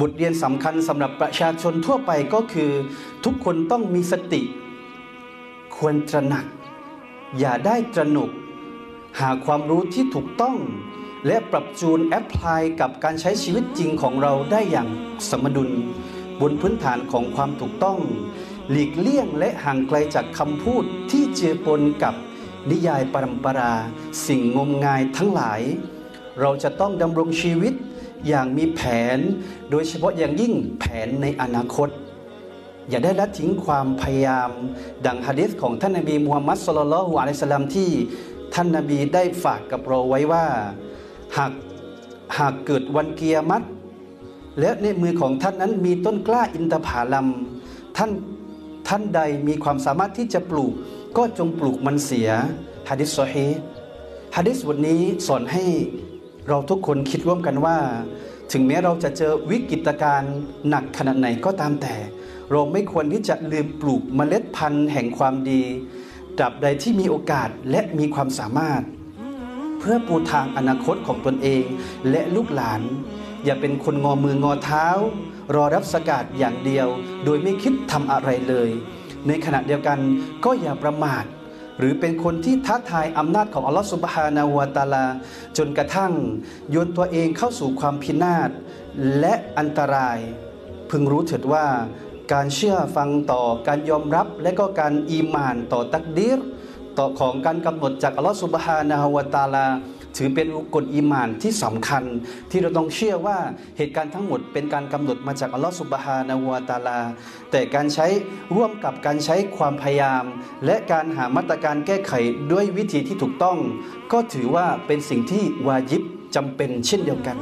บทเรียนสำคัญสำหรับประชาชนทั่วไปก็คือ ทุกคนต้องมีสติ ควรตระหนัก อย่าได้ตระหนก หาความรู้ที่ถูกต้อง และปรับจูนแอพพลายกับการใช้ชีวิตจริงของเราได้อย่างสมดุล บนพื้นฐานของความถูกต้อง หลีกเลี่ยงและห่างไกลจากคำพูดที่เจือปนกับนิยายปรัมปรา สิ่งงมงายทั้งหลาย เราจะต้องดำรงชีวิต อย่างมีแผน โดยเฉพาะอย่างยิ่งแผนในอนาคต อย่าได้ละทิ้งความพยายาม ดังฮะดิษของท่านนบีมูฮัมมัดสุลลัลฮุอะลัยสลามที่ท่านนบีได้ฝากกับเราไว้ว่า หากหากเกิดวันเกียรมัดและในมือของท่านนั้นมีต้นกล้าอินทผลัมท่านท่านใดมีความสามารถที่จะปลูก ก็จงปลูกมันเสียฮะดิษซฮีฮะดิษบทนี้สอนให้ เราทุกคนคิดร่วมกันว่า ถึงแม้เราจะเจอวิกฤตการณ์หนักขนาดไหนก็ตามแต่ เราไม่ควรที่จะลืมปลูกเมล็ดพันธุ์แห่งความดีตราบใดที่มีโอกาสและมีความสามารถ เพื่อปูทางอนาคตของตนเองและลูกหลาน อย่าเป็นคนงอมืองอเท้า รอรับสกาดอย่างเดียว โดยไม่คิดทำอะไรเลย ในขณะเดียวกันก็อย่าประมาท หรือเป็นคนที่ท้าทายอำนาจของอัลลอฮฺสุบฮานาวะตาลา จนกระทั่งโยนตัวเองเข้าสู่ความพินาศและอันตราย พึงรู้เถิดว่า การเชื่อฟังต่อการยอมรับและก็การอีมานต่อตักดีรต่อของการกำหนดจากอัลลอฮฺสุบฮานาวะตาลา ถือเป็นกฎอิมานที่สำคัญ ที่เราต้องเชื่อว่าเหตุการณ์ทั้งหมดเป็นการกำหนดมาจากอัลลอฮฺสุบฮานาวะตาลา แต่การใช้ร่วมกับการใช้ความพยายาม และการหามาตรการแก้ไขด้วยวิธีที่ถูกต้อง ก็ถือว่าเป็นสิ่งที่วาญิบจำเป็นเช่นเดียวกัน